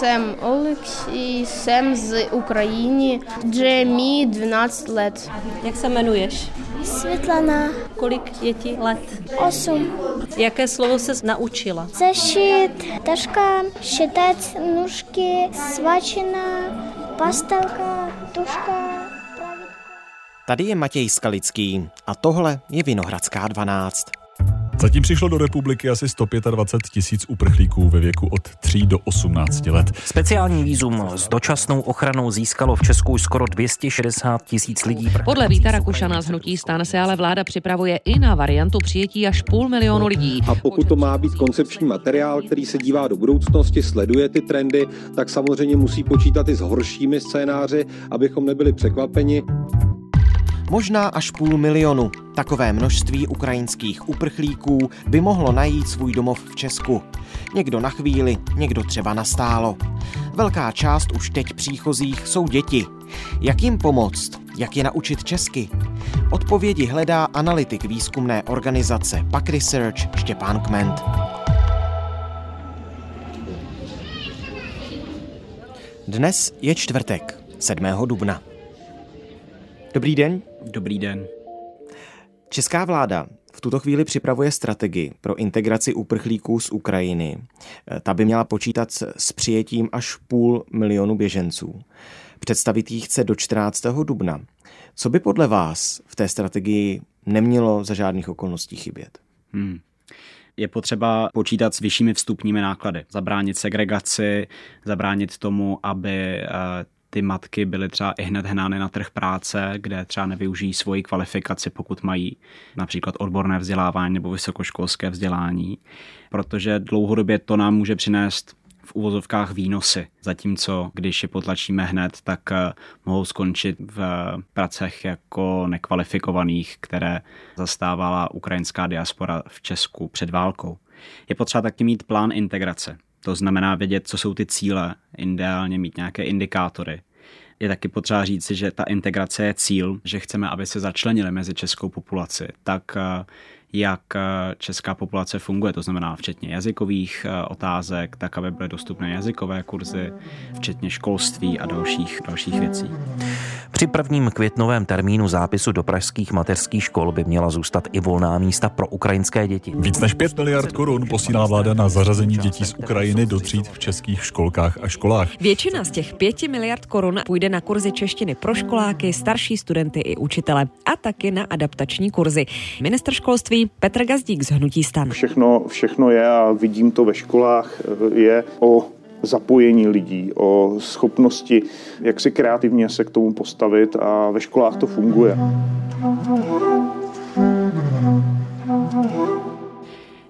jsem Oleksij, jsem z Ukrajiny, že mi 12 let. Jak se jmenuješ? Světlana. Kolik je ti let? Osm. Jaké slovo se naučila? Zešit, taška, šitať nůžky, svačina, pastelka, tuška. Tady je Matěj Skalický a tohle je Vinohradská 12. Zatím přišlo do republiky asi 125 tisíc uprchlíků ve věku od 3 do 18 let. Speciální výzum s dočasnou ochranou získalo v Česku skoro 260 tisíc lidí. Podle Víta Rakušana z Hnutí stan se ale vláda připravuje i na variantu přijetí až půl milionu lidí. A pokud to má být koncepční materiál, který se dívá do budoucnosti, sleduje ty trendy, tak samozřejmě musí počítat i s horšími scénáři, abychom nebyli překvapeni. Možná až půl milionu. Takové množství ukrajinských uprchlíků by mohlo najít svůj domov v Česku. Někdo na chvíli, někdo třeba na stálo. Velká část už teď příchozích jsou děti. Jak jim pomoct? Jak je naučit česky? Odpovědi hledá analytik výzkumné organizace PAK Research Štěpán Kment. Dnes je čtvrtek, 7. dubna. Dobrý den. Dobrý den. Česká vláda v tuto chvíli připravuje strategii pro integraci uprchlíků z Ukrajiny. Ta by měla počítat s přijetím až půl milionu běženců. Představit ji chce do 14. dubna. Co by podle vás v té strategii nemělo za žádných okolností chybět? Hmm je potřeba počítat s vyššími vstupními náklady, zabránit segregaci, zabránit tomu, aby eh, ty matky byly třeba i hned hnány na trh práce, kde třeba nevyužijí svoji kvalifikaci, pokud mají například odborné vzdělávání nebo vysokoškolské vzdělání, protože dlouhodobě to nám může přinést v uvozovkách výnosy, zatímco když je potlačíme hned, tak eh, mohou skončit v pracech jako nekvalifikovaných, které zastávala ukrajinská diaspora v Česku před válkou. Je potřeba taky mít plán integrace. To znamená vědět, co jsou ty cíle, ideálně mít nějaké indikátory. Je taky potřeba říci, že ta integrace je cíl, že chceme, aby se začlenili mezi českou populaci. Tak eh, jak eh, česká populace funguje, to znamená včetně jazykových eh, otázek, tak aby byly dostupné jazykové kurzy, včetně školství a dalších, dalších věcí. Při prvním květnovém termínu zápisu do pražských mateřských škol by měla zůstat i volná místa pro ukrajinské děti. Víc než 5 miliard korun posílá vláda na zařazení dětí z Ukrajiny do tříd v českých školkách a školách. Většina z těch 5 miliard korun půjde na kurzy češtiny pro školáky, starší studenty i učitele a taky na adaptační kurzy. Minister školství Petr Gazdík z Hnutí stan. Všechno, všechno je a vidím to ve školách, je o zapojení lidí, o schopnosti, jak si kreativně se k tomu postavit a ve školách to funguje.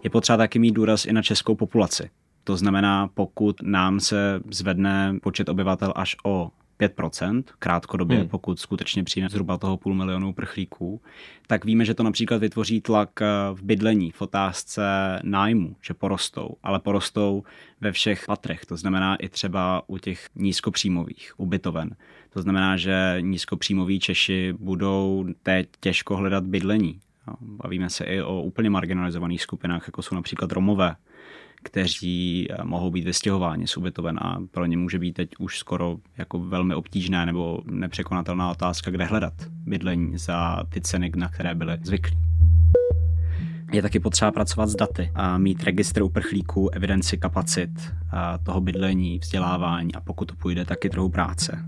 Je potřeba taky mít důraz i na českou populaci. To znamená, pokud nám se zvedne počet obyvatel až o 5% krátkodobě, hmm. pokud skutečně přijde zhruba toho půl milionu prchlíků, tak víme, že to například vytvoří tlak eh, v bydlení, v otázce nájmu, že porostou, ale porostou ve všech patrech, to znamená i třeba u těch nízkopříjmových ubytoven. To znamená, že nízkopříjmoví Češi budou teď těžko hledat bydlení. Bavíme se i o úplně marginalizovaných skupinách, jako jsou například Romové, kteří eh, mohou být vystěhováni z ubytoven a pro ně může být teď už skoro jako velmi obtížné nebo nepřekonatelná otázka, kde hledat bydlení za ty ceny, na které byly zvyklí. Je taky potřeba pracovat s daty a mít registr uprchlíků, evidenci kapacit a toho bydlení, vzdělávání a pokud to půjde, taky trochu práce.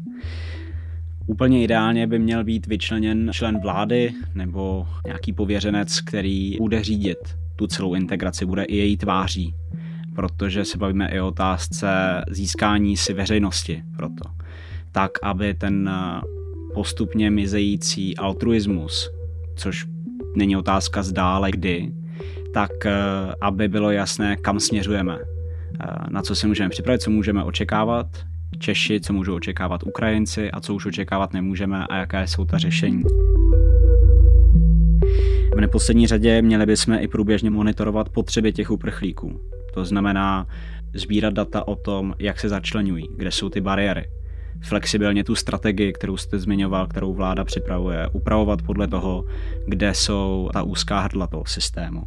Úplně ideálně by měl být vyčleněn člen vlády nebo nějaký pověřenec, který bude řídit tu celou integraci, bude i její tváří protože se bavíme i o otázce získání si veřejnosti proto. Tak, aby ten eh, postupně mizející altruismus, což není otázka zdá, ale kdy, tak eh, aby bylo jasné, kam směřujeme, eh, na co se můžeme připravit, co můžeme očekávat, Češi, co můžou očekávat Ukrajinci a co už očekávat nemůžeme a jaké jsou ta řešení. V neposlední řadě měli bychom i průběžně monitorovat potřeby těch uprchlíků. To znamená sbírat data o tom, jak se začlenují, kde jsou ty bariéry. Flexibilně tu strategii, kterou jste zmiňoval, kterou vláda připravuje, upravovat podle toho, kde jsou ta úzká hrdla toho systému.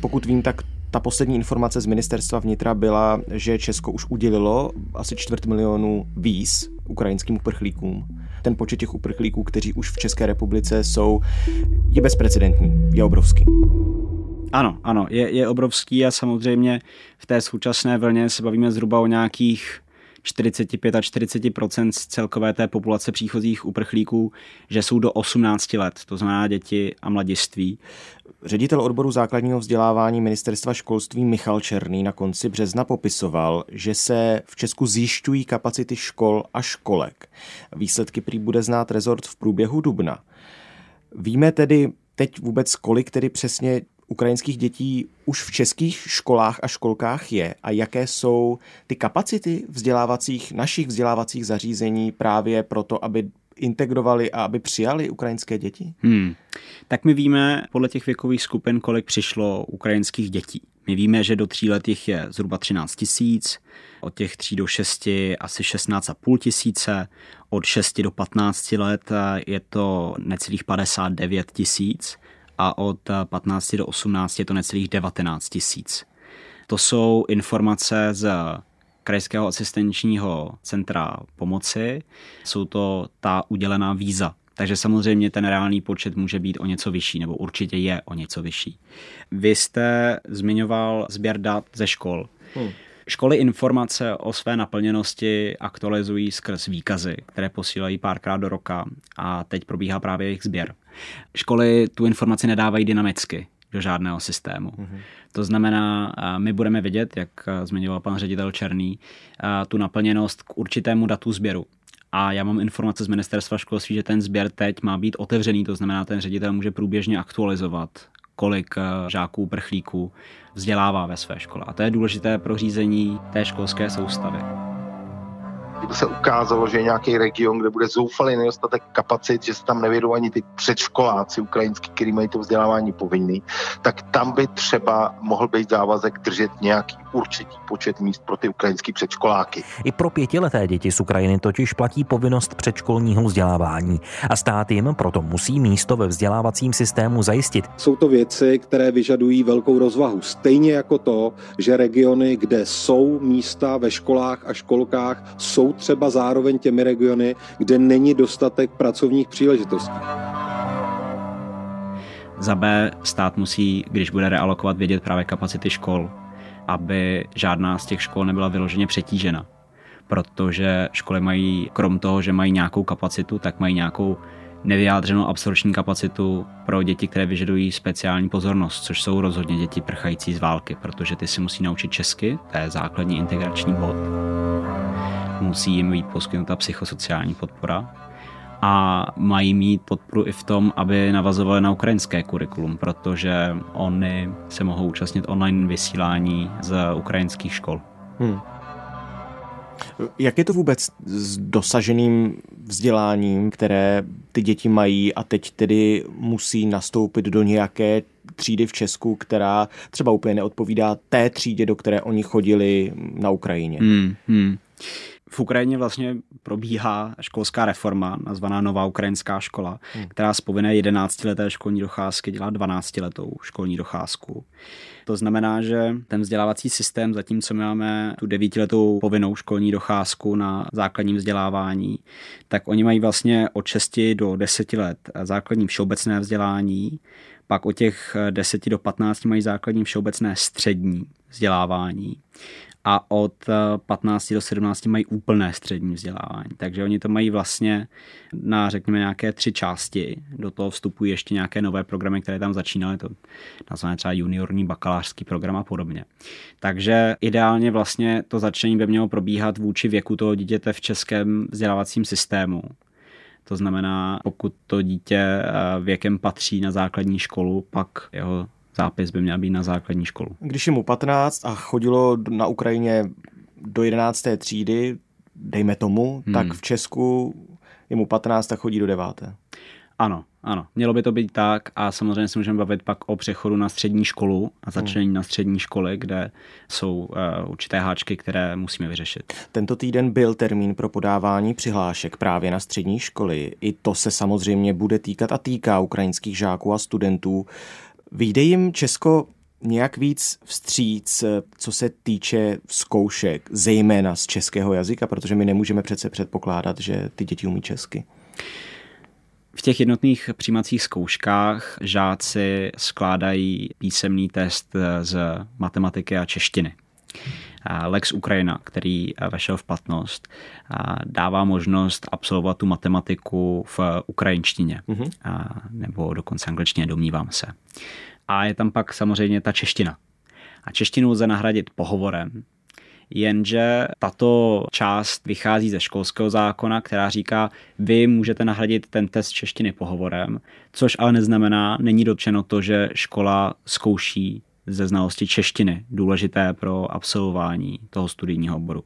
Pokud vím, tak Ta poslední informace z ministerstva vnitra byla, že Česko už udělilo asi čtvrt milionu víz ukrajinským uprchlíkům. Ten počet těch uprchlíků, kteří už v České republice jsou, je bezprecedentní, je obrovský. Ano, ano, je, je obrovský a samozřejmě v té současné vlně se bavíme zhruba o nějakých 45 a 40 z celkové té populace příchozích uprchlíků, že jsou do 18 let, to znamená děti a mladiství. Ředitel odboru základního vzdělávání ministerstva školství Michal Černý na konci března popisoval, že se v Česku zjišťují kapacity škol a školek. Výsledky prý bude znát rezort v průběhu dubna. Víme tedy teď vůbec, kolik tedy přesně ukrajinských dětí už v českých školách a školkách je a jaké jsou ty kapacity vzdělávacích, našich vzdělávacích zařízení právě proto, aby integrovali a aby přijali ukrajinské děti? Hmm. Tak my víme podle těch věkových skupin, kolik přišlo ukrajinských dětí. My víme, že do tří let jich je zhruba 13 tisíc, od těch 3 do 6 asi 16,5 tisíce, od 6 do 15 let je to necelých 59 tisíc a od 15 do 18 je to necelých 19 tisíc. To jsou informace z Krajského asistenčního centra pomoci. Jsou to ta udělená víza. Takže samozřejmě ten reálný počet může být o něco vyšší, nebo určitě je o něco vyšší. Vy jste zmiňoval sběr dat ze škol. Hmm. Školy informace o své naplněnosti aktualizují skrz výkazy, které posílají párkrát do roka a teď probíhá právě jejich sběr. Školy tu informaci nedávají dynamicky do žádného systému. Mm-hmm. To znamená, my budeme vidět, jak zmiňoval pan ředitel Černý, tu naplněnost k určitému datu sběru. A já mám informace z ministerstva školství, že ten sběr teď má být otevřený, to znamená, ten ředitel může průběžně aktualizovat, kolik žáků, prchlíků vzdělává ve své škole. A to je důležité pro řízení té školské soustavy kdyby se ukázalo, že je nějaký region, kde bude zoufalý nedostatek kapacit, že se tam nevědou ani ty předškoláci ukrajinský, kteří mají to vzdělávání povinný, tak tam by třeba mohl být závazek držet nějaký určitý počet míst pro ty ukrajinské předškoláky. I pro pětileté děti z Ukrajiny totiž platí povinnost předškolního vzdělávání a stát jim proto musí místo ve vzdělávacím systému zajistit. Jsou to věci, které vyžadují velkou rozvahu. Stejně jako to, že regiony, kde jsou místa ve školách a školkách, jsou třeba zároveň těmi regiony, kde není dostatek pracovních příležitostí. Za B stát musí, když bude realokovat, vědět právě kapacity škol, aby žádná z těch škol nebyla vyloženě přetížena. Protože školy mají, krom toho, že mají nějakou kapacitu, tak mají nějakou nevyjádřenou absorpční kapacitu pro děti, které vyžadují speciální pozornost, což jsou rozhodně děti prchající z války, protože ty si musí naučit česky, to je základní integrační bod. Musí jim být poskytnuta psychosociální podpora a mají mít podporu i v tom, aby navazovali na ukrajinské kurikulum, protože oni se mohou účastnit online vysílání z ukrajinských škol. Hmm. Jak je to vůbec s dosaženým vzděláním, které ty děti mají a teď tedy musí nastoupit do nějaké třídy v Česku, která třeba úplně neodpovídá té třídě, do které oni chodili na Ukrajině? Hmm, hmm. V Ukrajině vlastně probíhá školská reforma, nazvaná Nová ukrajinská škola, hmm. která z povinné 11-leté školní docházky dělá 12-letou školní docházku. To znamená, že ten vzdělávací systém, zatímco my máme tu devítiletou povinnou školní docházku na základním vzdělávání, tak oni mají vlastně od 6 do 10 let základní všeobecné vzdělání, pak od těch 10 do 15 mají základní všeobecné střední vzdělávání a od 15 do 17 mají úplné střední vzdělávání. Takže oni to mají vlastně na, řekněme, nějaké tři části. Do toho vstupují ještě nějaké nové programy, které tam začínaly, to nazvané třeba juniorní bakalářský program a podobně. Takže ideálně vlastně to začení by mělo probíhat vůči věku toho dítěte v českém vzdělávacím systému. To znamená, pokud to dítě eh, věkem patří na základní školu, pak jeho zápis by měl být na základní školu. Když je mu 15 a chodilo na Ukrajině do 11. třídy, dejme tomu, hmm. tak v Česku je mu 15 a chodí do 9. Ano, ano, mělo by to být tak a samozřejmě se můžeme bavit pak o přechodu na střední školu a začlenění hmm. na střední školy, kde jsou uh, určité háčky, které musíme vyřešit. Tento týden byl termín pro podávání přihlášek právě na střední školy. I to se samozřejmě bude týkat a týká ukrajinských žáků a studentů. Vyjde jim Česko nějak víc vstříc, co se týče zkoušek, zejména z českého jazyka, protože my nemůžeme přece předpokládat, že ty děti umí česky. V těch jednotných přijímacích zkouškách žáci skládají písemný test z matematiky a češtiny. Lex Ukrajina, který vešel v platnost, dává možnost absolvovat tu matematiku v ukrajinštině, mm-hmm. nebo dokonce angličtině, domnívám se. A je tam pak samozřejmě ta čeština. A češtinu lze nahradit pohovorem, jenže tato část vychází ze školského zákona, která říká, vy můžete nahradit ten test češtiny pohovorem, což ale neznamená, není dotčeno to, že škola zkouší ze znalosti češtiny, důležité pro absolvování toho studijního oboru.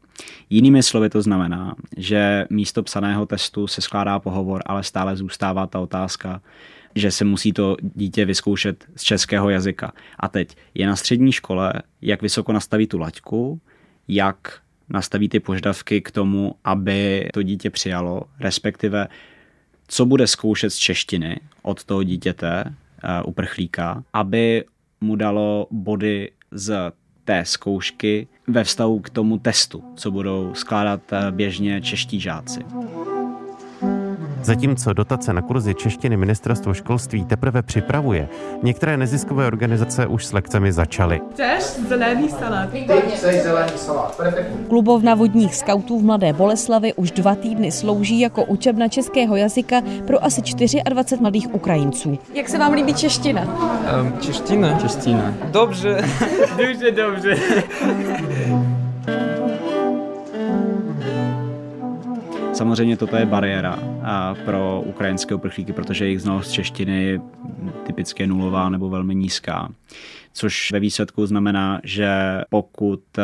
Jinými slovy to znamená, že místo psaného testu se skládá pohovor, ale stále zůstává ta otázka, že se musí to dítě vyzkoušet z českého jazyka. A teď je na střední škole, jak vysoko nastaví tu laťku, jak nastaví ty požadavky k tomu, aby to dítě přijalo, respektive co bude zkoušet z češtiny od toho dítěte, uh, uprchlíka, aby mu dalo body z té zkoušky ve vztahu k tomu testu, co budou skládat eh, běžně čeští žáci. Zatímco dotace na kurzy češtiny ministerstvo školství teprve připravuje, některé neziskové organizace už s lekcemi začaly. Chceš zelený salát? Ty chceš zelený salát, perfektní. Klubovna vodních skautů v Mladé Boleslavi už dva týdny slouží jako učebna českého jazyka pro asi 24 mladých Ukrajinců. Jak se vám líbí čeština? Um, čeština? Čeština. Dobře. dobře, dobře. Samozřejmě toto je bariéra pro ukrajinské uprchlíky, protože jejich znalost češtiny je typicky nulová nebo velmi nízká. Což ve výsledku znamená, že pokud eh,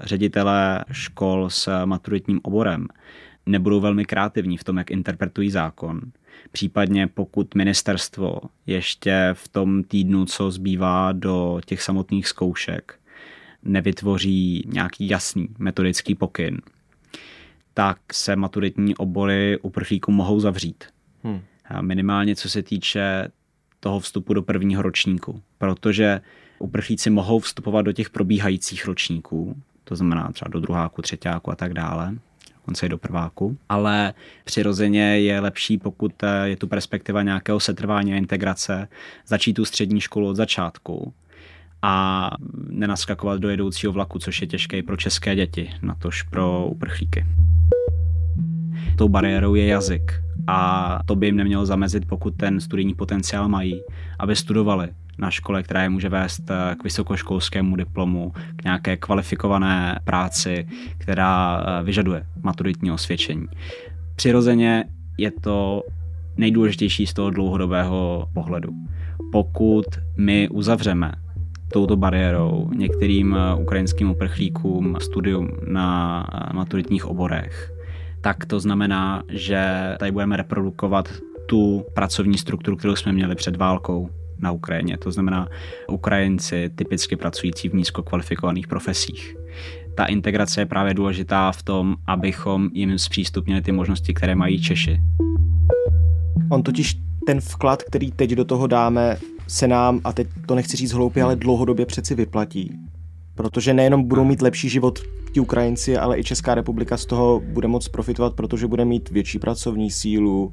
ředitelé škol s maturitním oborem nebudou velmi kreativní v tom, jak interpretují zákon, případně pokud ministerstvo ještě v tom týdnu, co zbývá do těch samotných zkoušek, nevytvoří nějaký jasný metodický pokyn, tak se maturitní obory uprchlíků mohou zavřít. Hmm. Minimálně co se týče toho vstupu do prvního ročníku, protože uprchlíci mohou vstupovat do těch probíhajících ročníků, to znamená třeba do druháku, třetíku a tak dále, dokonce i do prváku, ale přirozeně je lepší, pokud je tu perspektiva nějakého setrvání a integrace, začít tu střední školu od začátku a nenaskakovat do jedoucího vlaku, což je těžké pro české děti, natož pro uprchlíky. Tou bariérou je jazyk a to by jim nemělo zamezit, pokud ten studijní potenciál mají, aby studovali na škole, která je může vést eh, k vysokoškolskému diplomu, k nějaké kvalifikované práci, která eh, vyžaduje maturitní osvědčení. Přirozeně je to nejdůležitější z toho dlouhodobého pohledu. Pokud my uzavřeme touto bariérou některým eh, ukrajinským uprchlíkům studium na maturitních oborech, tak to znamená, že tady budeme reprodukovat tu pracovní strukturu, kterou jsme měli před válkou na Ukrajině. To znamená Ukrajinci typicky pracující v nízkokvalifikovaných profesích. Ta integrace je právě důležitá v tom, abychom jim zpřístupnili ty možnosti, které mají Češi. On totiž ten vklad, který teď do toho dáme, se nám, a teď to nechci říct hloupě, ale dlouhodobě přeci vyplatí. Protože nejenom budou mít lepší život ti Ukrajinci, ale i Česká republika z toho bude moc profitovat, protože bude mít větší pracovní sílu.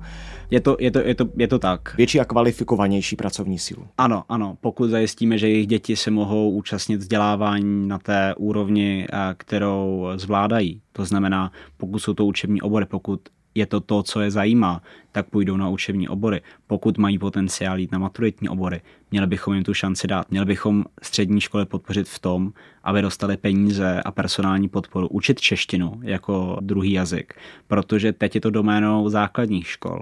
Je to, je to, je to, je to tak. Větší a kvalifikovanější pracovní sílu. Ano, ano. Pokud zajistíme, že jejich děti se mohou účastnit vzdělávání na té úrovni, eh, kterou zvládají. To znamená, pokud jsou to učební obory, pokud je to to, co je zajímá, tak půjdou na učební obory. Pokud mají potenciál jít na maturitní obory, měli bychom jim tu šanci dát. Měli bychom střední školy podpořit v tom, aby dostali peníze a personální podporu učit češtinu jako druhý jazyk, protože teď je to doménou základních škol.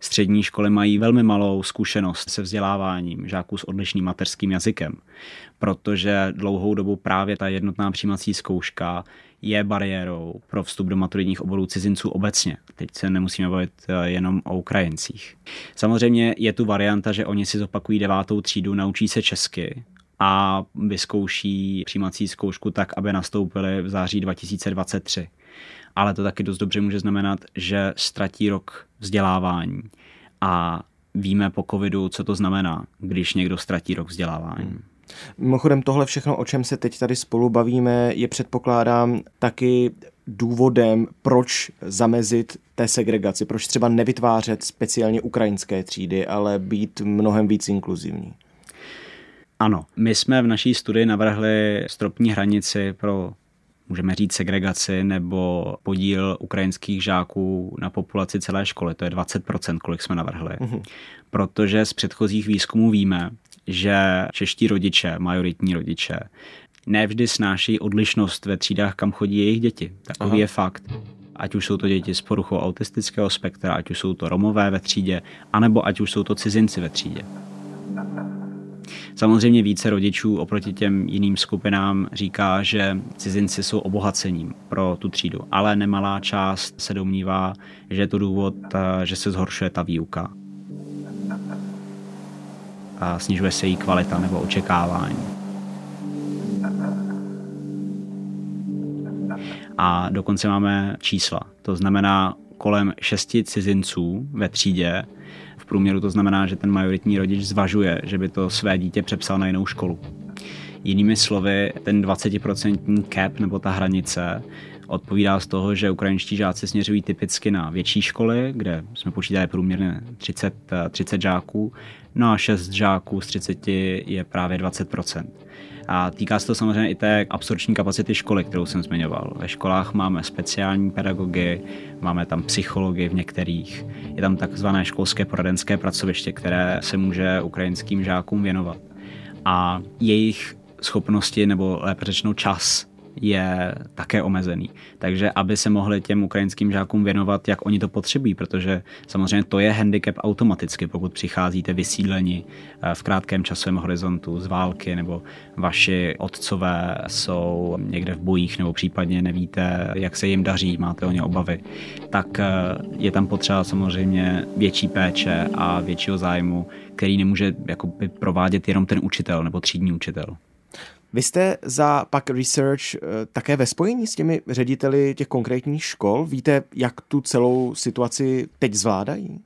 Střední školy mají velmi malou zkušenost se vzděláváním žáků s odlišným mateřským jazykem, protože dlouhou dobu právě ta jednotná přijímací zkouška je bariérou pro vstup do maturitních oborů cizinců obecně. Teď se nemusíme bavit eh, jenom o Ukrajincích. Samozřejmě je tu varianta, že oni si zopakují devátou třídu, naučí se česky a vyzkouší přijímací zkoušku tak, aby nastoupili v září 2023. Ale to taky dost dobře může znamenat, že ztratí rok vzdělávání. A víme po covidu, co to znamená, když někdo ztratí rok vzdělávání. Mimochodem tohle všechno, o čem se teď tady spolu bavíme, je předpokládám taky důvodem, proč zamezit té segregaci, proč třeba nevytvářet speciálně ukrajinské třídy, ale být mnohem víc inkluzivní. Ano, my jsme v naší studii navrhli stropní hranici pro můžeme říct segregaci nebo podíl ukrajinských žáků na populaci celé školy. To je 20%, kolik jsme navrhli. Mm-hmm. Protože z předchozích výzkumů víme, že čeští rodiče, majoritní rodiče, nevždy snáší odlišnost ve třídách, kam chodí jejich děti. Takový Aha. je fakt. Ať už jsou to děti s poruchou autistického spektra, ať už jsou to romové ve třídě, anebo ať už jsou to cizinci ve třídě. Samozřejmě více rodičů oproti těm jiným skupinám říká, že cizinci jsou obohacením pro tu třídu, ale nemalá část se domnívá, že je to důvod, eh, že se zhoršuje ta výuka. A snižuje se její kvalita nebo očekávání. A dokonce máme čísla. To znamená kolem šesti cizinců ve třídě průměru to znamená, že ten majoritní rodič zvažuje, že by to své dítě přepsal na jinou školu. Jinými slovy, ten 20% cap nebo ta hranice odpovídá z toho, že ukrajinští žáci směřují typicky na větší školy, kde jsme počítali průměrně 30, 30 žáků, no a 6 žáků z 30 je právě 20%. A týká se to samozřejmě i té absorční kapacity školy, kterou jsem zmiňoval. Ve školách máme speciální pedagogy, máme tam psychologi v některých, je tam takzvané školské poradenské pracoviště, které se může ukrajinským žákům věnovat. A jejich schopnosti, nebo lépe řečeno čas, je také omezený. Takže aby se mohli těm ukrajinským žákům věnovat, jak oni to potřebují, protože samozřejmě to je handicap automaticky, pokud přicházíte vysídleni eh, v krátkém časovém horizontu z války, nebo vaši otcové jsou někde v bojích, nebo případně nevíte, jak se jim daří, máte o ně obavy, tak eh, je tam potřeba samozřejmě větší péče a většího zájmu, který nemůže jakoby provádět jenom ten učitel nebo třídní učitel. Vy jste za pak research eh, také ve spojení s těmi řediteli těch konkrétních škol? Víte, jak tu celou situaci teď zvládají?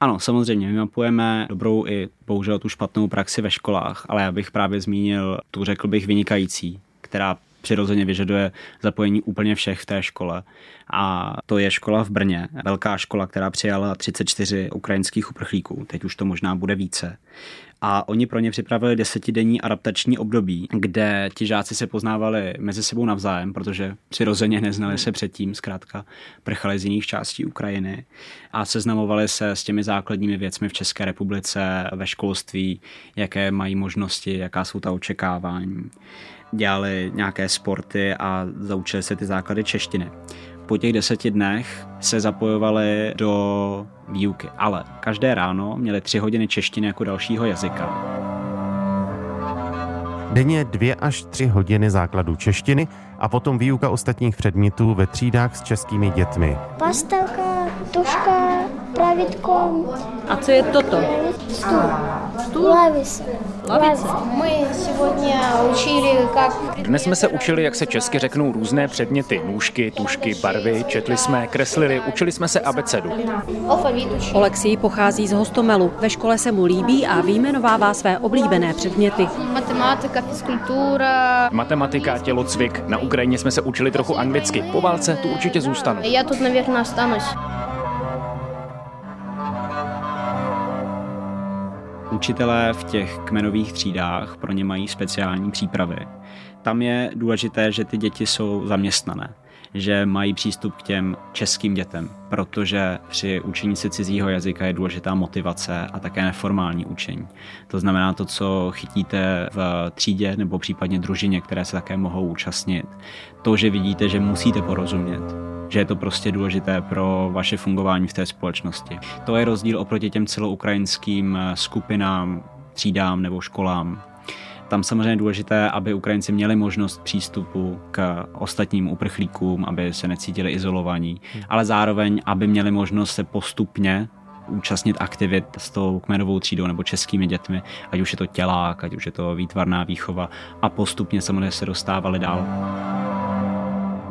Ano, samozřejmě, my mapujeme dobrou i bohužel tu špatnou praxi ve školách, ale já bych právě zmínil tu, řekl bych, vynikající, která přirozeně vyžaduje zapojení úplně všech v té škole. A to je škola v Brně, velká škola, která přijala 34 ukrajinských uprchlíků, teď už to možná bude více a oni pro ně připravili desetidenní adaptační období, kde ti žáci se poznávali mezi sebou navzájem, protože přirozeně neznali se předtím, zkrátka prchali z jiných částí Ukrajiny a seznamovali se s těmi základními věcmi v České republice, ve školství, jaké mají možnosti, jaká jsou ta očekávání. Dělali nějaké sporty a zaučili se ty základy češtiny po těch deseti dnech se zapojovali do výuky, ale každé ráno měli tři hodiny češtiny jako dalšího jazyka. Denně dvě až tři hodiny základu češtiny a potom výuka ostatních předmětů ve třídách s českými dětmi. Pastelka, tuška, pravitko. A co je toto? Stůl. Stůl? Lavice. Lavice. Dnes jsme se učili, jak se česky řeknou různé předměty. Nůžky, tušky, barvy, četli jsme, kreslili, učili jsme se abecedu. Olexii pochází z Hostomelu. Ve škole se mu líbí a vyjmenovává své oblíbené předměty. Matematika, fyzkultura. Matematika, tělocvik. Na Ukrajině jsme se učili trochu anglicky. Po válce tu určitě zůstanu. Já tu, navěrně, stanuš. Učitelé v těch kmenových třídách pro ně mají speciální přípravy. Tam je důležité, že ty děti jsou zaměstnané, že mají přístup k těm českým dětem, protože při učení se cizího jazyka je důležitá motivace a také neformální učení. To znamená to, co chytíte v třídě nebo případně družině, které se také mohou účastnit. To, že vidíte, že musíte porozumět, že je to prostě důležité pro vaše fungování v té společnosti. To je rozdíl oproti těm celoukrajinským skupinám, třídám nebo školám, tam samozřejmě je důležité, aby Ukrajinci měli možnost přístupu k ostatním uprchlíkům, aby se necítili izolovaní, hmm. ale zároveň, aby měli možnost se postupně účastnit aktivit s tou kmenovou třídou nebo českými dětmi, ať už je to tělák, ať už je to výtvarná výchova a postupně samozřejmě se dostávali dál.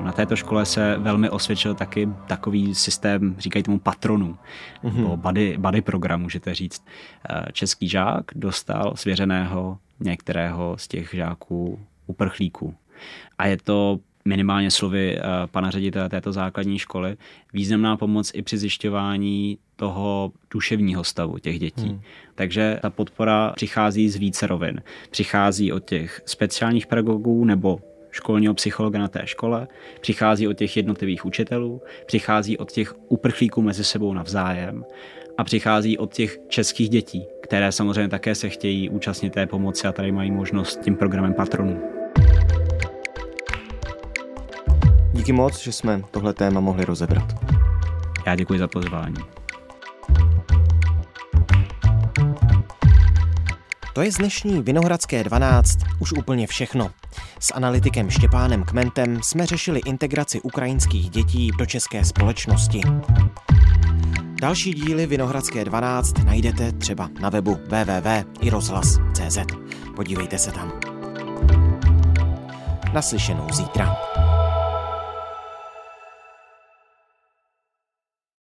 Na této škole se velmi osvědčil taky takový systém, říkají tomu patronů, mm-hmm. nebo buddy, buddy program, můžete říct. Eh, český žák dostal svěřeného některého z těch žáků uprchlíků. A je to minimálně slovy eh, pana ředitele této základní školy, významná pomoc i při zjišťování toho duševního stavu těch dětí. Hmm. Takže ta podpora přichází z více rovin. Přichází od těch speciálních pedagogů nebo školního psychologa na té škole, přichází od těch jednotlivých učitelů, přichází od těch uprchlíků mezi sebou navzájem a přichází od těch českých dětí, které samozřejmě také se chtějí účastnit té pomoci a tady mají možnost tím programem patronů. Díky moc, že jsme tohle téma mohli rozebrat. Já děkuji za pozvání. To je z dnešní Vinohradské 12 už úplně všechno. S analytikem Štěpánem Kmentem jsme řešili integraci ukrajinských dětí do české společnosti. Další díly Vinohradské 12 najdete třeba na webu www.irozhlas.cz. Podívejte se tam. Naslyšenou zítra.